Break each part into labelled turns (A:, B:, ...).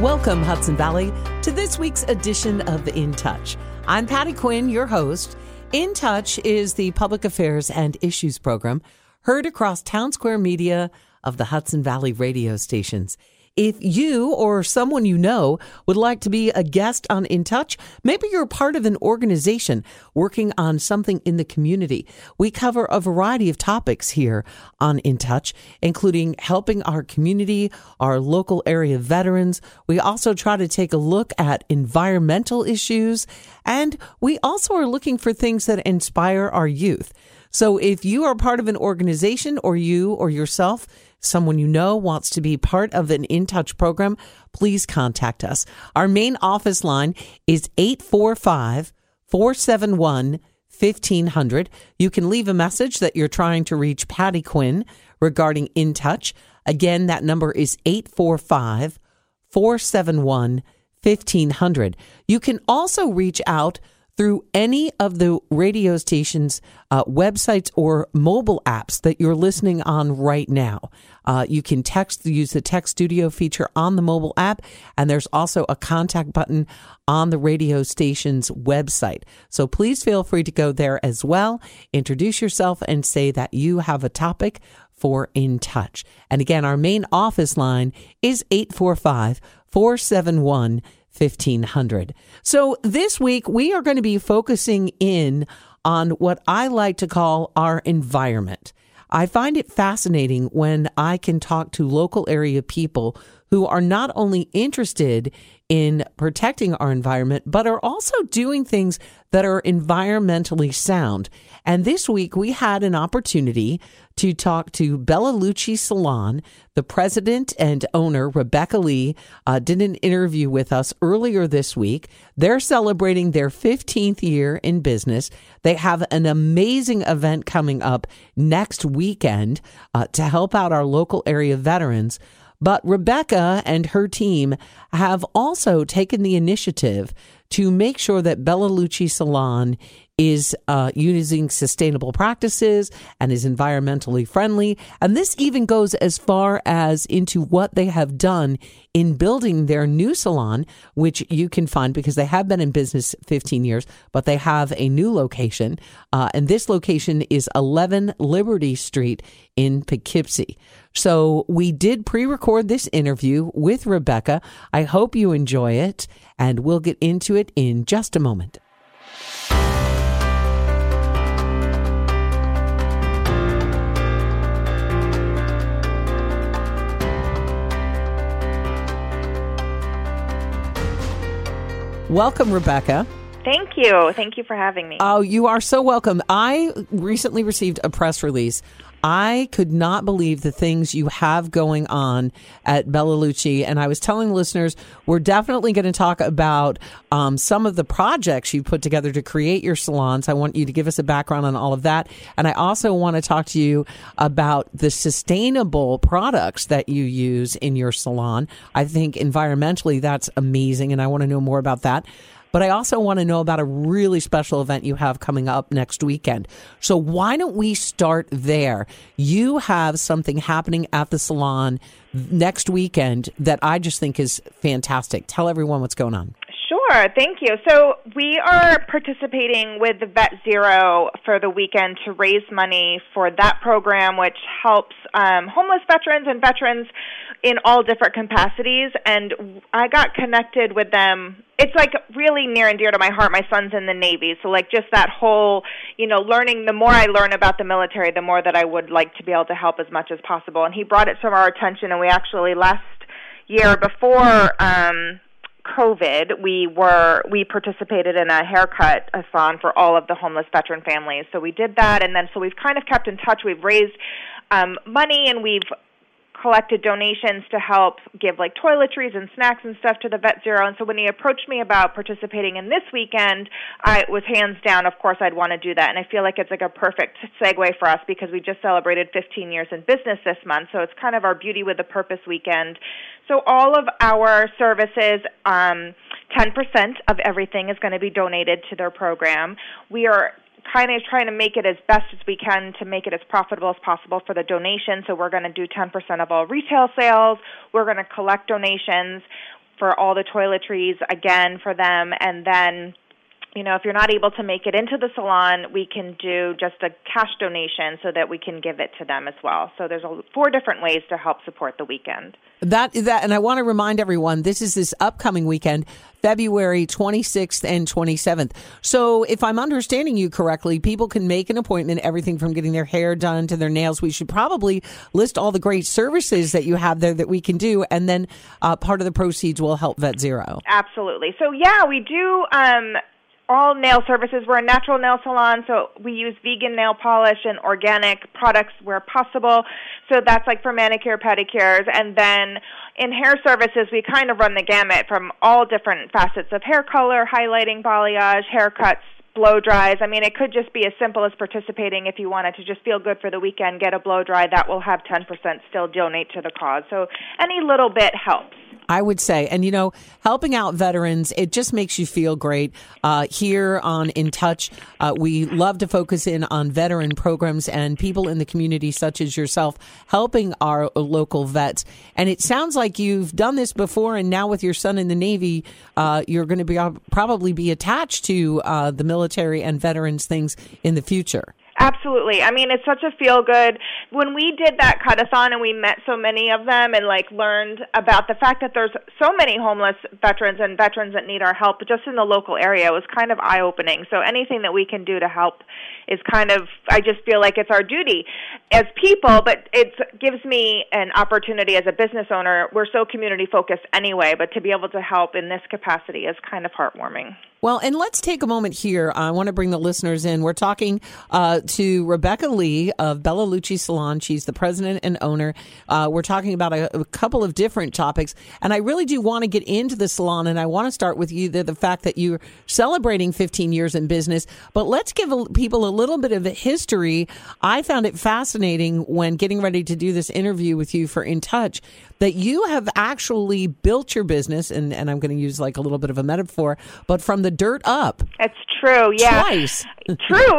A: Welcome, Hudson Valley, to this week's edition of In Touch. I'm Patty Quinn, your host. In Touch is the public affairs and issues program heard across Town Square Media of the Hudson Valley radio stations. If you or someone you know would like to be a guest on In Touch, maybe you're part of an organization working on something in the community. We cover a variety of topics here on In Touch, including helping our community, our local area veterans. We also try to take a look at environmental issues, and we also are looking for things that inspire our youth. So if you are part of an organization or you or yourself someone you know wants to be part of an In Touch program, please contact us. Our main office line is 845 471 1500. You can leave a message that you're trying to reach Patty Quinn regarding In Touch. Again, that number is 845 471 1500. You can also reach out through any of the radio station's uh, websites or mobile apps that you're listening on right now. Uh, you can text, use the text studio feature on the mobile app, and there's also a contact button on the radio station's website. So please feel free to go there as well, introduce yourself, and say that you have a topic for In Touch. And again, our main office line is 845 471 1500. So this week we are going to be focusing in on what I like to call our environment. I find it fascinating when I can talk to local area people who are not only interested in protecting our environment, but are also doing things that are environmentally sound. And this week we had an opportunity to talk to Bella Luci Salon. The president and owner, Rebecca Lee, uh, did an interview with us earlier this week. They're celebrating their 15th year in business. They have an amazing event coming up next weekend uh, to help out our local area veterans. But Rebecca and her team have also taken the initiative to make sure that Bella Luci Salon is uh, using sustainable practices and is environmentally friendly. And this even goes as far as into what they have done in building their new salon, which you can find because they have been in business 15 years, but they have a new location. Uh, and this location is 11 Liberty Street in Poughkeepsie. So we did pre record this interview with Rebecca. I hope you enjoy it, and we'll get into it in just a moment. Welcome, Rebecca.
B: Thank you. Thank you for having me.
A: Oh, you are so welcome. I recently received a press release. I could not believe the things you have going on at Bella Luci. And I was telling listeners, we're definitely going to talk about um, some of the projects you put together to create your salons. I want you to give us a background on all of that. And I also want to talk to you about the sustainable products that you use in your salon. I think environmentally, that's amazing. And I want to know more about that. But I also want to know about a really special event you have coming up next weekend. So why don't we start there? You have something happening at the salon next weekend that I just think is fantastic. Tell everyone what's going on.
B: Sure, thank you. So we are participating with the Vet Zero for the weekend to raise money for that program, which helps um, homeless veterans and veterans in all different capacities. And I got connected with them. It's like really near and dear to my heart. My son's in the Navy, so like just that whole, you know, learning. The more I learn about the military, the more that I would like to be able to help as much as possible. And he brought it to our attention, and we actually last year before. um COVID, we were we participated in a haircut a thon for all of the homeless veteran families. So we did that, and then so we've kind of kept in touch. We've raised um, money, and we've collected donations to help give like toiletries and snacks and stuff to the Vet Zero. And so when he approached me about participating in this weekend, I was hands down, of course, I'd want to do that. And I feel like it's like a perfect segue for us because we just celebrated 15 years in business this month. So it's kind of our Beauty with a Purpose weekend. So all of our services, um, 10% of everything is going to be donated to their program. We are kind of trying to make it as best as we can to make it as profitable as possible for the donation. So we're going to do 10% of all retail sales. We're going to collect donations for all the toiletries again for them, and then you know, if you're not able to make it into the salon, we can do just a cash donation so that we can give it to them as well. So there's a, four different ways to help support the weekend.
A: That that, and I want to remind everyone, this is this upcoming weekend, February 26th and 27th. So if I'm understanding you correctly, people can make an appointment, everything from getting their hair done to their nails. We should probably list all the great services that you have there that we can do, and then uh, part of the proceeds will help Vet Zero.
B: Absolutely. So yeah, we do. Um, all nail services. We're a natural nail salon, so we use vegan nail polish and organic products where possible. So that's like for manicure, pedicures, and then in hair services, we kind of run the gamut from all different facets of hair color, highlighting, balayage, haircuts, blow dries. I mean, it could just be as simple as participating if you wanted to just feel good for the weekend, get a blow dry. That will have 10% still donate to the cause. So any little bit helps.
A: I would say, and you know, helping out veterans, it just makes you feel great. Uh, here on In Touch, uh, we love to focus in on veteran programs and people in the community, such as yourself, helping our local vets. And it sounds like you've done this before, and now with your son in the Navy, uh, you're going to be uh, probably be attached to uh, the military and veterans things in the future.
B: Absolutely. I mean, it's such a feel good. When we did that cutathon and we met so many of them and like learned about the fact that there's so many homeless veterans and veterans that need our help just in the local area, was kind of eye opening. So anything that we can do to help is kind of I just feel like it's our duty as people, but it gives me an opportunity as a business owner. We're so community focused anyway, but to be able to help in this capacity is kind of heartwarming.
A: Well, and let's take a moment here. I want to bring the listeners in. We're talking uh, to Rebecca Lee of Bella Luci Salon. She's the president and owner. Uh, we're talking about a, a, couple of different topics, and I really do want to get into the salon. And I want to start with you the, the fact that you're celebrating 15 years in business. But let's give people a little bit of a history. I found it fascinating when getting ready to do this interview with you for In Touch that you have actually built your business, and, and I'm going to use like a little bit of a metaphor, but from the dirt up.
B: It's true, yeah.
A: Twice.
B: true.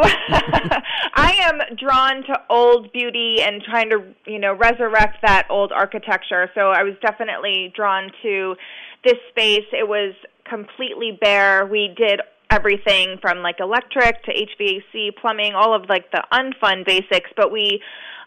B: I am drawn to old beauty and trying to, you know, resurrect that old architecture. So I was definitely drawn to this space. It was completely bare. We did everything from like electric to HVAC, plumbing, all of like the unfun basics, but we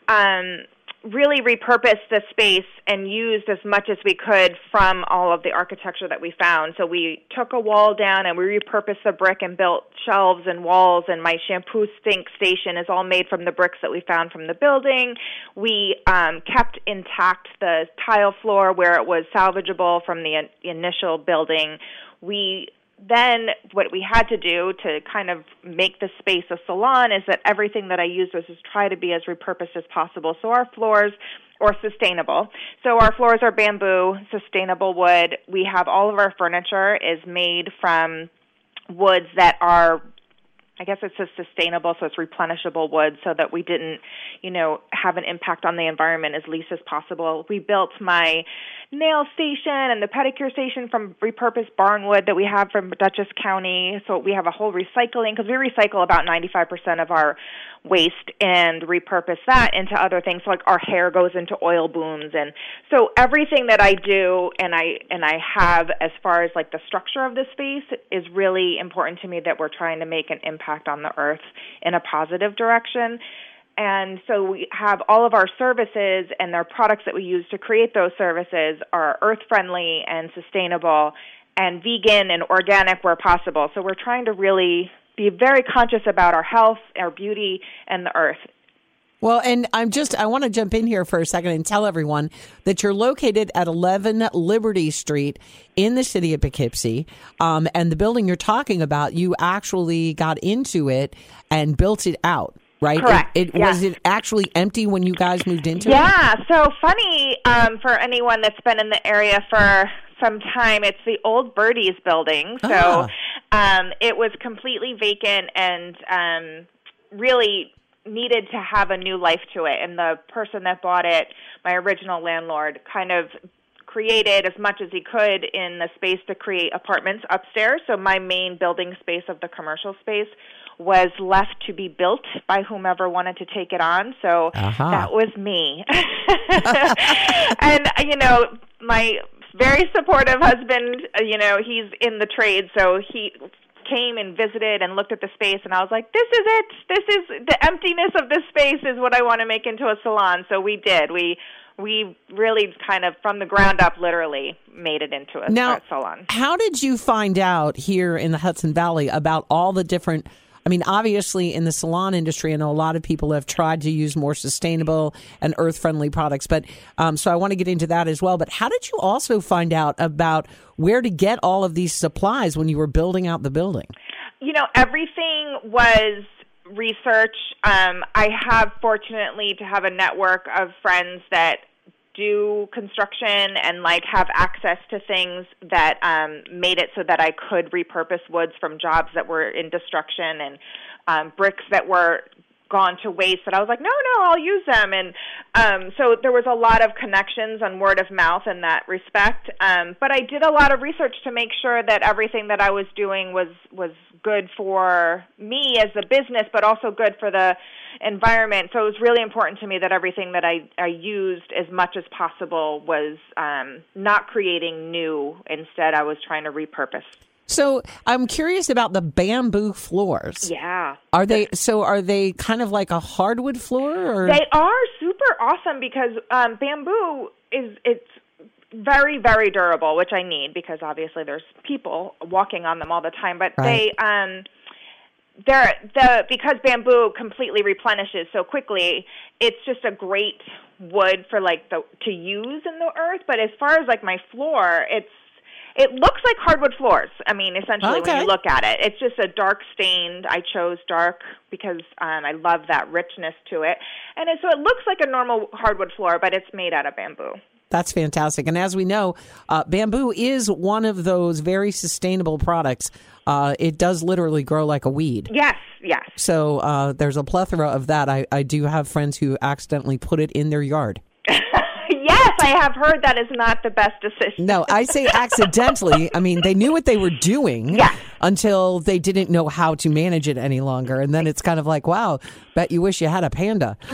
B: um really repurposed the space and used as much as we could from all of the architecture that we found. So we took a wall down and we repurposed the brick and built shelves and walls and my shampoo sink station is all made from the bricks that we found from the building. We um, kept intact the tile floor where it was salvageable from the initial building. We then what we had to do to kind of make the space a salon is that everything that I used was just try to be as repurposed as possible. So our floors are sustainable. So our floors are bamboo, sustainable wood. We have all of our furniture is made from woods that are I guess it's a sustainable, so it's replenishable wood, so that we didn't, you know, have an impact on the environment as least as possible. We built my nail station and the pedicure station from repurposed barnwood that we have from Dutchess County. So we have a whole recycling because we recycle about 95% of our waste and repurpose that into other things like our hair goes into oil booms and so everything that I do and I and I have as far as like the structure of the space is really important to me that we're trying to make an impact on the earth in a positive direction and so we have all of our services and their products that we use to create those services are earth friendly and sustainable and vegan and organic where possible. So we're trying to really be very conscious about our health, our beauty, and the earth.
A: Well, and I'm just, I want to jump in here for a second and tell everyone that you're located at 11 Liberty Street in the city of Poughkeepsie. Um, and the building you're talking about, you actually got into it and built it out right?
B: Correct.
A: It, it
B: yes.
A: was it actually empty when you guys moved into
B: yeah, it? Yeah. So funny um, for anyone that's been in the area for some time. It's the old Birdies building. So ah. um, it was completely vacant and um, really needed to have a new life to it. And the person that bought it, my original landlord, kind of created as much as he could in the space to create apartments upstairs. So my main building space of the commercial space was left to be built by whomever wanted to take it on. So uh-huh. that was me. and you know, my very supportive husband. Uh, you know, he's in the trade, so he came and visited and looked at the space and I was like, This is it. This is the emptiness of this space is what I want to make into a salon. So we did. We we really kind of from the ground up literally made it into a,
A: now,
B: a salon.
A: How did you find out here in the Hudson Valley about all the different I mean, obviously, in the salon industry, I know a lot of people have tried to use more sustainable and earth friendly products. But um, so I want to get into that as well. But how did you also find out about where to get all of these supplies when you were building out the building?
B: You know, everything was research. Um, I have fortunately to have a network of friends that do construction and like have access to things that um, made it so that I could repurpose woods from jobs that were in destruction and um, bricks that were gone to waste that I was like, no, no, I'll use them. And um, so there was a lot of connections on word of mouth in that respect. Um, but I did a lot of research to make sure that everything that I was doing was was good for me as a business, but also good for the environment. So it was really important to me that everything that I, I used as much as possible was um, not creating new. Instead, I was trying to repurpose
A: so I'm curious about the bamboo floors.
B: Yeah.
A: Are they so are they kind of like a hardwood floor or
B: They are super awesome because um bamboo is it's very very durable, which I need because obviously there's people walking on them all the time, but right. they um they're the because bamboo completely replenishes so quickly, it's just a great wood for like the to use in the earth, but as far as like my floor, it's it looks like hardwood floors. I mean, essentially, okay. when you look at it, it's just a dark stained. I chose dark because um, I love that richness to it, and it, so it looks like a normal hardwood floor, but it's made out of bamboo.
A: That's fantastic. And as we know, uh, bamboo is one of those very sustainable products. Uh, it does literally grow like a weed.
B: Yes, yes.
A: So uh, there's a plethora of that. I, I do have friends who accidentally put it in their yard.
B: I have heard that is not the best decision.
A: No, I say accidentally. I mean, they knew what they were doing until they didn't know how to manage it any longer. And then it's kind of like, wow, bet you wish you had a panda.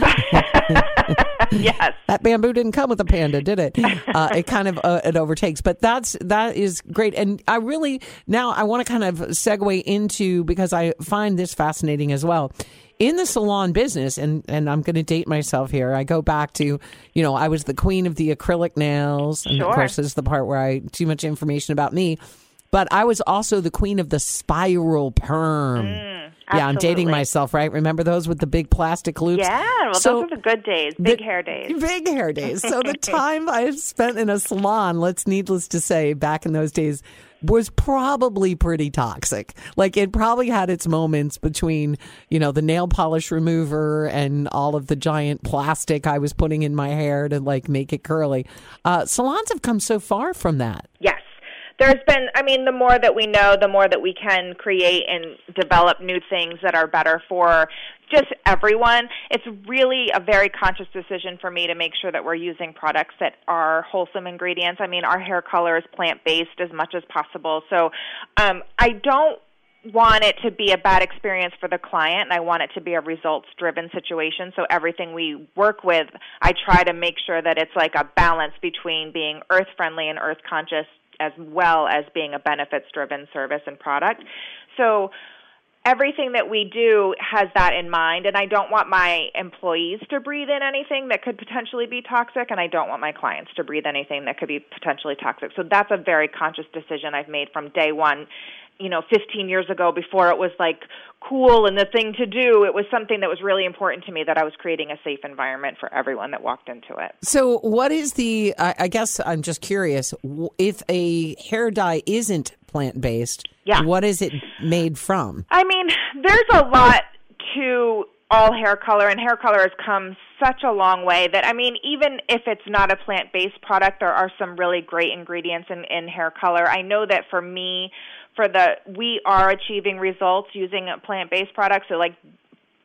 B: yes.
A: That bamboo didn't come with a panda, did it? Uh, it kind of uh, it overtakes, but that's that is great. And I really now I want to kind of segue into because I find this fascinating as well in the salon business, and, and I'm going to date myself here. I go back to, you know, I was the queen of the acrylic nails. And
B: sure.
A: of course, this is the part where I, too much information about me. But I was also the queen of the spiral perm.
B: Mm,
A: yeah, I'm dating myself, right? Remember those with the big plastic loops?
B: Yeah, well, so those were the good days, big the, hair days.
A: Big hair days. So the time I spent in a salon, let's needless to say, back in those days, was probably pretty toxic. Like it probably had its moments between, you know, the nail polish remover and all of the giant plastic I was putting in my hair to like make it curly. Uh, salons have come so far from that.
B: Yes there's been i mean the more that we know the more that we can create and develop new things that are better for just everyone. It's really a very conscious decision for me to make sure that we're using products that are wholesome ingredients. I mean our hair color is plant based as much as possible. So um, i don't want it to be a bad experience for the client and I want it to be a results driven situation. So everything we work with, I try to make sure that it's like a balance between being earth friendly and earth conscious as well as being a benefits driven service and product. So everything that we do has that in mind and I don't want my employees to breathe in anything that could potentially be toxic and I don't want my clients to breathe anything that could be potentially toxic. So that's a very conscious decision I've made from day 1 you know 15 years ago before it was like cool and the thing to do it was something that was really important to me that i was creating a safe environment for everyone that walked into it
A: so what is the i, guess i'm just curious if a hair dye isn't plant-based
B: yeah.
A: what is it made from
B: i mean there's a lot to all hair color and hair color has come such a long way that I mean even if it's not a plant-based product there are some really great ingredients in in hair color. I know that for me for the we are achieving results using a plant-based product. So like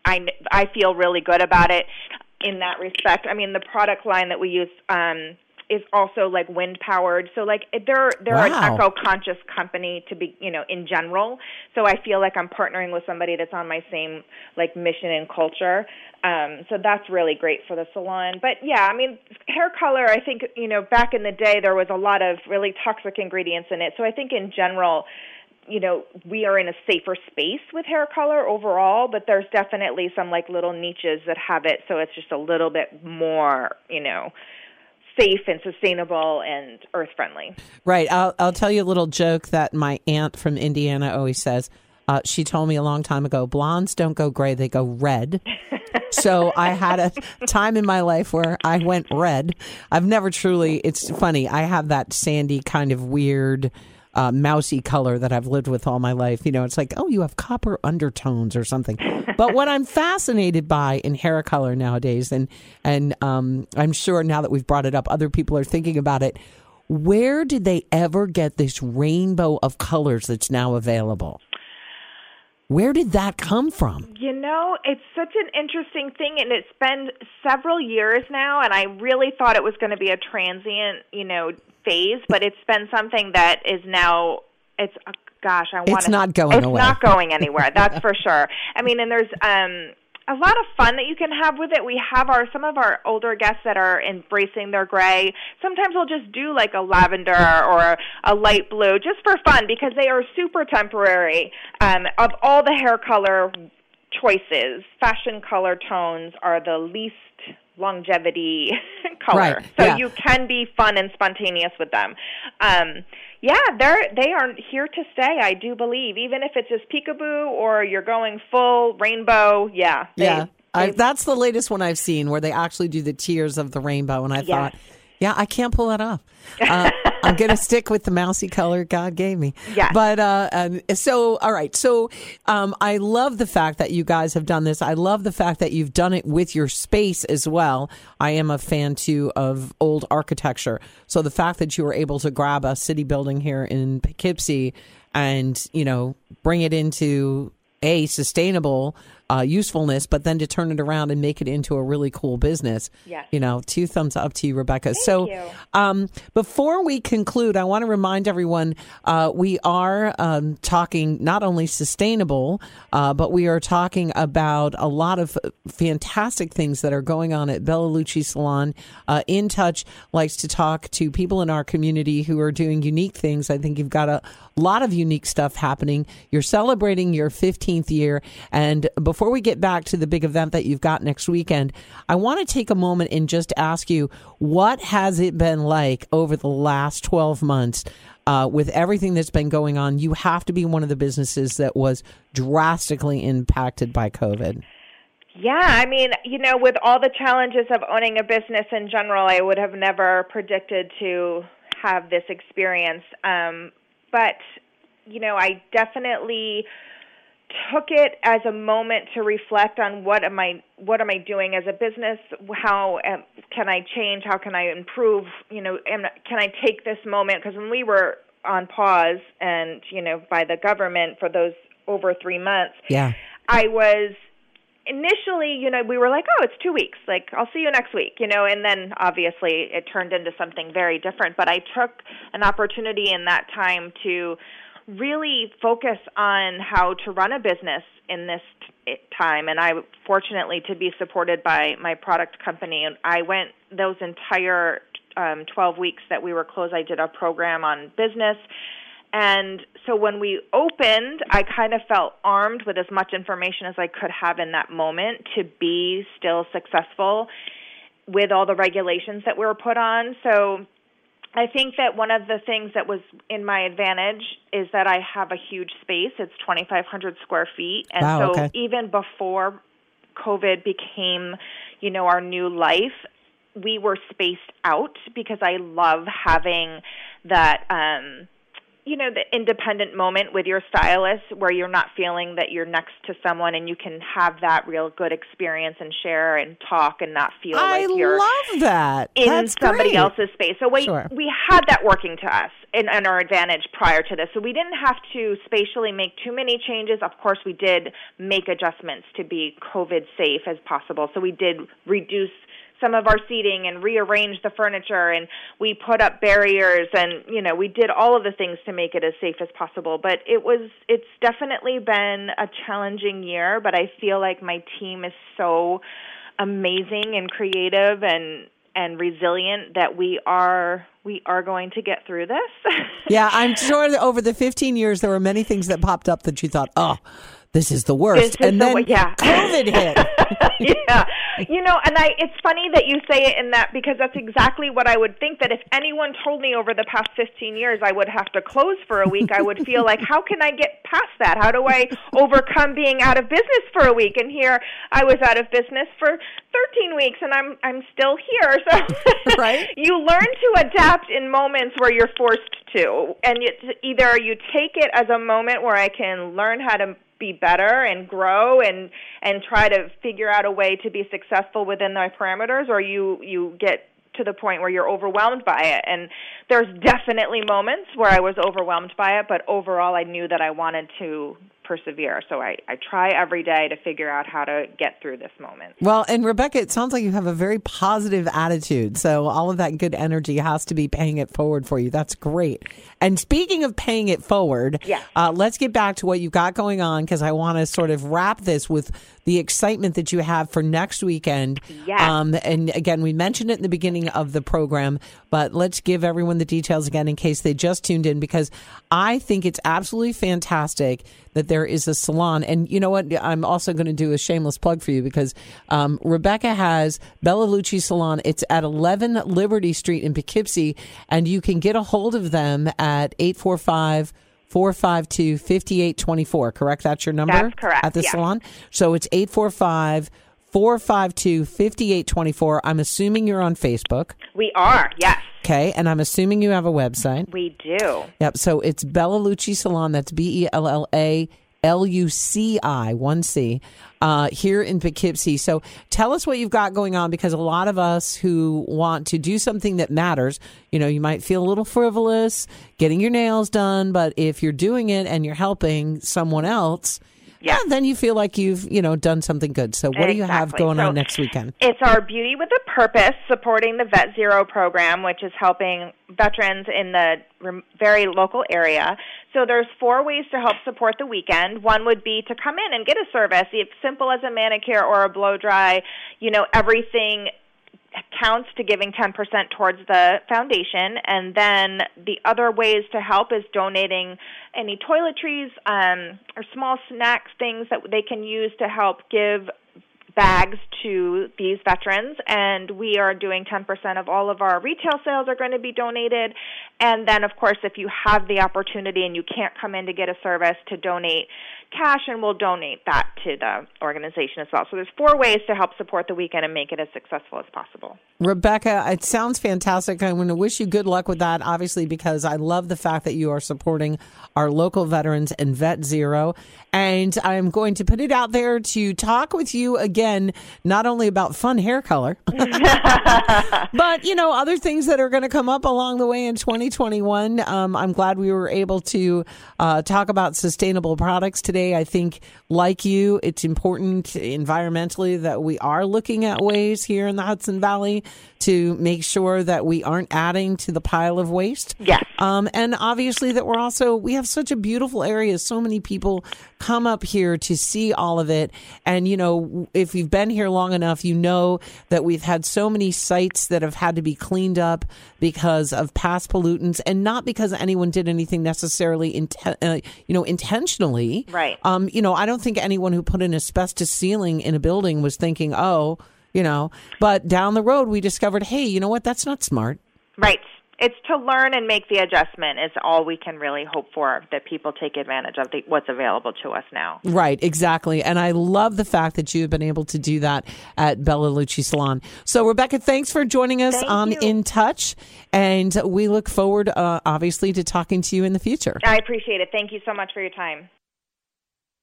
B: I I feel really good about it in that respect. I mean the product line that we use um is also like wind powered. So like they're they're
A: Wow.
B: an eco conscious company to be you know in general. So I feel like I'm partnering with somebody that's on my same like mission and culture. Um, so that's really great for the salon. But yeah, I mean hair color. I think you know back in the day there was a lot of really toxic ingredients in it. So I think in general you know, we are in a safer space with hair color overall, but there's definitely some like little niches that have it, so it's just a little bit more, you know, safe and sustainable and earth friendly.
A: Right. I'll, I'll tell you a little joke that my aunt from Indiana always says. Uh, she told me a long time ago blondes don't go gray, they go red. so I had a time in my life where I went red. I've never truly, it's funny, I have that sandy kind of weird. Uh, mousy color that I've lived with all my life. You know, it's like, oh, you have copper undertones or something. But what I'm fascinated by in hair color nowadays, and and um, I'm sure now that we've brought it up, other people are thinking about it. Where did they ever get this rainbow of colors that's now available? Where did that come from?
B: You know, it's such an interesting thing, and it's been several years now, and I really thought it was going to be a transient, you know, phase, but it's been something that is now, it's, gosh, I want
A: It's not going away.
B: it's
A: away.
B: not going anywhere, that's for sure. I mean, and there's, um, a lot of fun that you can have with it. We have our some of our older guests that are embracing their gray. Sometimes we'll just do like a lavender or a light blue just for fun because they are super temporary. Um, of all the hair color choices, fashion color tones are the least longevity color.
A: Right,
B: So
A: yeah.
B: you can be fun and spontaneous with them. Um, yeah, they're they are here to stay. I do believe, even if it's just peekaboo or you're going full rainbow. Yeah, they-
A: yeah, I, that's the latest one I've seen where they actually do the tears of the rainbow, and I
B: Yes.
A: thought, yeah, I can't pull that off. Uh, I'm gonna stick with the mousy color God gave me.
B: Yeah.
A: But uh, so all right, so um, I love the fact that you guys have done this. I love the fact that you've done it with your space as well. I am a fan too of old architecture, so the fact that you were able to grab a city building here in Poughkeepsie and you know bring it into a sustainable uh, usefulness, but then to turn it around and make it into a really cool business.
B: Yes.
A: You know, two thumbs up to you, Rebecca. so,
B: you.
A: um, before we conclude, I want to remind everyone uh, we are um, talking not only sustainable, uh, but we are talking about a lot of fantastic things that are going on at Bella Luci Salon. Uh, in Touch likes to talk to people in our community who are doing unique things. I think you've got a lot of unique stuff happening. You're celebrating your 15th year. And before we get back to the big event that you've got next weekend, I want to take a moment and just ask you what has it been like over the last 12 months? Uh, with everything that's been going on, you have to be one of the businesses that was drastically impacted by COVID.
B: Yeah, I mean, you know, with all the challenges of owning a business in general, I would have never predicted to have this experience. Um, but, you know, I definitely took it as a moment to reflect on what am I what am I doing as a business? How um, can I change? How can I improve? You know, am, can I take this moment? Because when we were on pause and you know by the government for those over three months,
A: Yeah.
B: I was initially, you know, we were like, oh, it's two weeks. Like, I'll see you next week, you know, and then obviously it turned into something very different. But I took an opportunity in that time to really focus on how to run a business in this t- time. And I, fortunately, to be supported by my product company, and I went those entire um, 12 weeks that we were closed, I did a program on business. And so when we opened, I kind of felt armed with as much information as I could have in that moment to be still successful with all the regulations that we were put on. So I think that one of the things that was in my advantage is that I have a huge space. It's 2,500 square feet. And
A: Wow,
B: so
A: okay.
B: even before COVID became, you know, our new life, we were spaced out because I love having that um you know the independent moment with your stylist where you're not feeling that you're next to someone and you can have that real good experience and share and talk and not feel
A: I
B: like you're
A: love that.
B: in
A: That's
B: somebody
A: great.
B: else's space. So we
A: Sure.
B: we had that working to us in, in our advantage prior to this. So we didn't have to spatially make too many changes. Of course, we did make adjustments to be COVID safe as possible. So we did reduce some of our seating and rearranged the furniture and we put up barriers and you know we did all of the things to make it as safe as possible but it was it's definitely been a challenging year but i feel like my team is so amazing and creative and and resilient that we are we are going to get through this.
A: yeah, I'm sure that over the 15 years there were many things that popped up that you thought, "Oh, this is the worst.
B: and
A: then
B: the, yeah.
A: COVID hit.
B: yeah. You know, and I it's funny that you say it in that because that's exactly what I would think that if anyone told me over the past 15 years I would have to close for a week, I would feel like how can I get past that? How do I overcome being out of business for a week? And here I was out of business for 13 weeks and I'm I'm still here. So
A: right?
B: you learn to adapt in moments where you're forced to. And it's either you take it as a moment where I can learn how to be better and grow and and try to figure out a way to be successful within my parameters or you you get to the point where you're overwhelmed by it. And there's definitely moments where I was overwhelmed by it but overall I knew that I wanted to persevere. So I, I try every day to figure out how to get through this moment.
A: Well, and Rebecca, it sounds like you have a very positive attitude. So all of that good energy has to be paying it forward for you. That's great. And speaking of paying it forward,
B: yeah.
A: Uh, let's get back to what you've got going on because I want to sort of wrap this with the excitement that you have for next weekend.
B: Yeah.
A: Um, and again, we mentioned it in the beginning of the program, but let's give everyone the details again in case they just tuned in because I think it's absolutely fantastic that there is a salon. And you know what? I'm also going to do a shameless plug for you because um, Rebecca has Bella Luci Salon. It's at 11 Liberty Street in Poughkeepsie, and you can get a hold of them at 845- 452 5824, correct? That's your number?
B: That's correct.
A: At the salon? So it's 845 452 5824. I'm assuming you're on Facebook.
B: We are, yes.
A: Okay. And I'm assuming you have a website.
B: We do.
A: Yep. So it's Bella Luci Salon. That's B E L L A L U C I, one C, uh, here in Poughkeepsie. So tell us what you've got going on because a lot of us who want to do something that matters, you know, you might feel a little frivolous getting your nails done, but if you're doing it and you're helping someone else, yeah. then you feel like you've you know done something good. So what
B: exactly.
A: do you have going
B: so
A: on next weekend?
B: It's our Beauty with a Purpose, supporting the Vet Zero program, which is helping veterans in the very local area. So there's four ways to help support the weekend. One would be to come in and get a service, it's simple as a manicure or a blow dry. You know everything counts to giving 10% towards the foundation. And then the other ways to help is donating any toiletries um, or small snacks, things that they can use to help give bags to these veterans, and we are doing 10% of all of our retail sales are going to be donated. And then, of course, if you have the opportunity and you can't come in to get a service, to donate cash, and we'll donate that to the organization as well. So there's four ways to help support the weekend and make it as successful as possible.
A: Rebecca, it sounds fantastic. I'm going to wish you good luck with that, obviously, because I love the fact that you are supporting our local veterans and Vet Zero. And I'm going to put it out there to talk with you again, not only about fun hair color, but, you know, other things that are going to come up along the way in 2021. Um, I'm glad we were able to uh, talk about sustainable products today. I think, like you, it's important environmentally that we are looking at ways here in the Hudson Valley to make sure that we aren't adding to the pile of waste.
B: Yes.
A: Um, and obviously that we're also, we have such a beautiful area. So many people come up here to see all of it. And, you know, if you've been here long enough, you know that we've had so many sites that have had to be cleaned up because of past pollutants and not because anyone did anything necessarily, inten- uh, you know, intentionally.
B: Right.
A: Um, you know, I don't think anyone who put an asbestos ceiling in a building was thinking, oh, you know, but down the road we discovered, hey, you know what? That's not smart.
B: Right. It's to learn and make the adjustment is all we can really hope for that people take advantage of the, what's available to us now.
A: Right, exactly. And I love the fact that you've been able to do that at Bella Luci Salon. So, Rebecca, thanks for joining us
B: Thank
A: on
B: you.
A: In Touch. And we look forward, uh, obviously, to talking to you in the future.
B: I appreciate it. Thank you so much for your time.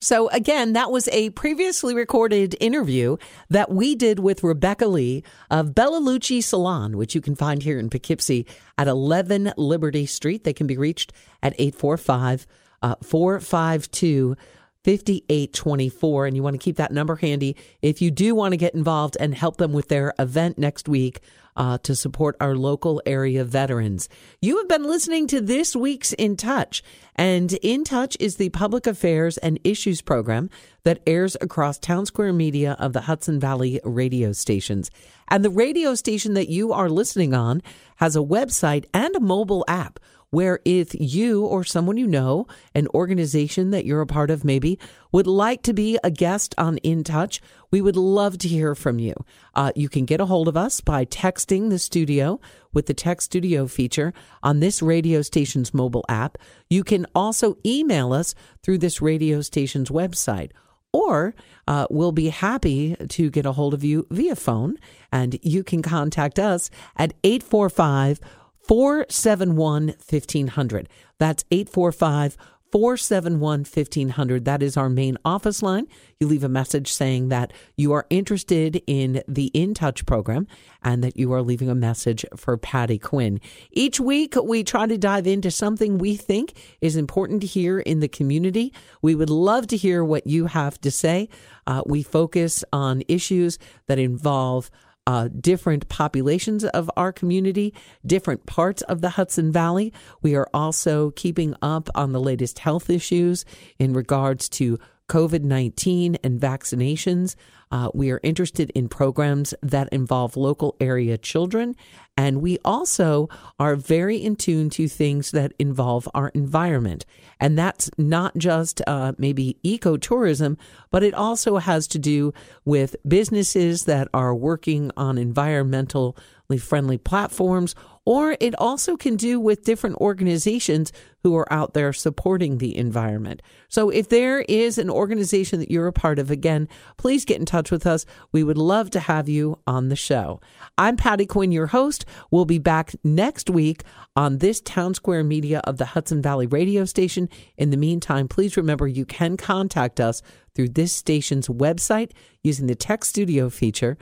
A: So, again, that was a previously recorded interview that we did with Rebecca Lee of Bella Luci Salon, which you can find here in Poughkeepsie at 11 Liberty Street. They can be reached at 845 uh, 452 5824. And you want to keep that number handy if you do want to get involved and help them with their event next week uh, to support our local area veterans. You have been listening to this week's In Touch, and In Touch is the public affairs and issues program that airs across Town Square Media of the Hudson Valley radio stations. And the radio station that you are listening on has a website and a mobile app where if you or someone you know, an organization that you're a part of maybe, would like to be a guest on In Touch, we would love to hear from you. Uh, you can get a hold of us by texting the studio with the Text Studio feature on this radio station's mobile app. You can also email us through this radio station's website or uh, we'll be happy to get a hold of you via phone. And you can contact us at 845 471 1500. That's 845 471 1500. That is our main office line. You leave a message saying that you are interested in the In Touch program and that you are leaving a message for Patty Quinn. Each week, we try to dive into something we think is important here in the community. We would love to hear what you have to say. Uh, we focus on issues that involve uh, different populations of our community, different parts of the Hudson Valley. We are also keeping up on the latest health issues in regards to COVID 19 and vaccinations. Uh, we are interested in programs that involve local area children. And we also are very in tune to things that involve our environment. And that's not just uh, maybe ecotourism, but it also has to do with businesses that are working on environmentally friendly platforms or it also can do with different organizations who are out there supporting the environment. So if there is an organization that you're a part of, again, please get in touch with us. We would love to have you on the show. I'm Patty Quinn, your host. We'll be back next week on this Town Square Media of the Hudson Valley radio station. In the meantime, please remember you can contact us through this station's website using the Text Studio feature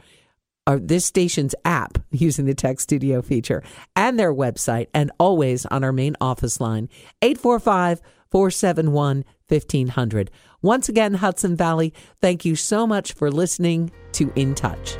A: or this station's app using the Text Studio feature and their website, and always on our main office line, 845 471 1500. Once again, Hudson Valley, thank you so much for listening to In Touch.